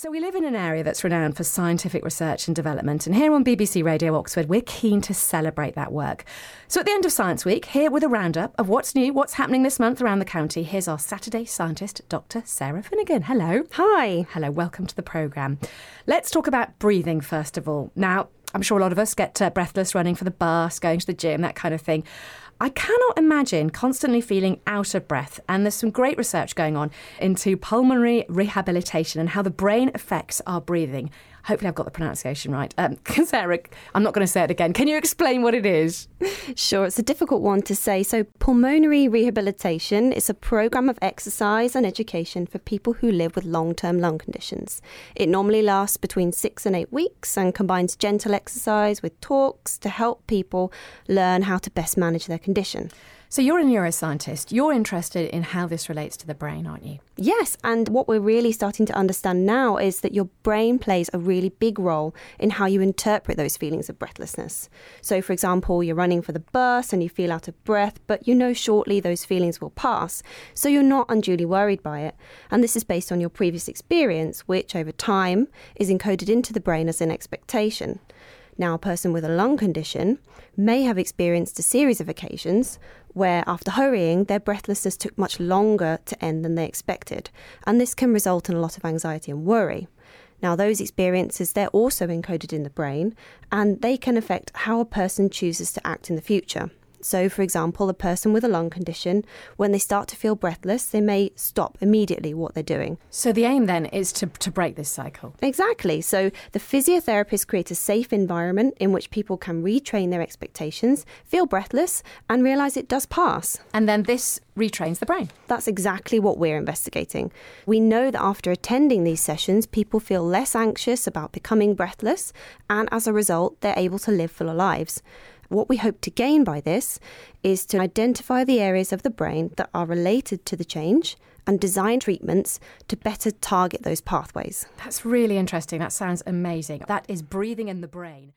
So, we live in an area that's renowned for scientific research and development, and here on BBC Radio Oxford, we're keen to celebrate that work. So, at the end of Science Week, here with a roundup of what's new, what's happening this month around the county, here's our Saturday scientist, Dr. Sarah Finnegan. Hello. Hi. Hello, welcome to the programme. Let's talk about breathing first of all. Now, I'm sure a lot of us get uh, breathless running for the bus, going to the gym, that kind of thing. I cannot imagine constantly feeling out of breath. And there's some great research going on into pulmonary rehabilitation and how the brain affects our breathing. Hopefully, I've got the pronunciation right. Um, Sarah, I'm not going to say it again. Can you explain what it is? Sure, it's a difficult one to say. So, pulmonary rehabilitation is a program of exercise and education for people who live with long term lung conditions. It normally lasts between six and eight weeks and combines gentle exercise with talks to help people learn how to best manage their condition. So, you're a neuroscientist. You're interested in how this relates to the brain, aren't you? Yes, and what we're really starting to understand now is that your brain plays a really big role in how you interpret those feelings of breathlessness. So, for example, you're running for the bus and you feel out of breath, but you know shortly those feelings will pass, so you're not unduly worried by it. And this is based on your previous experience, which over time is encoded into the brain as an expectation. Now, a person with a lung condition may have experienced a series of occasions where, after hurrying, their breathlessness took much longer to end than they expected, and this can result in a lot of anxiety and worry. Now, those experiences, they're also encoded in the brain, and they can affect how a person chooses to act in the future. So, for example, a person with a lung condition, when they start to feel breathless, they may stop immediately what they're doing. So, the aim then is to, to break this cycle. Exactly. So, the physiotherapist creates a safe environment in which people can retrain their expectations, feel breathless, and realize it does pass. And then this retrains the brain. That's exactly what we're investigating. We know that after attending these sessions, people feel less anxious about becoming breathless, and as a result, they're able to live fuller lives. What we hope to gain by this is to identify the areas of the brain that are related to the change and design treatments to better target those pathways. That's really interesting. That sounds amazing. That is breathing in the brain.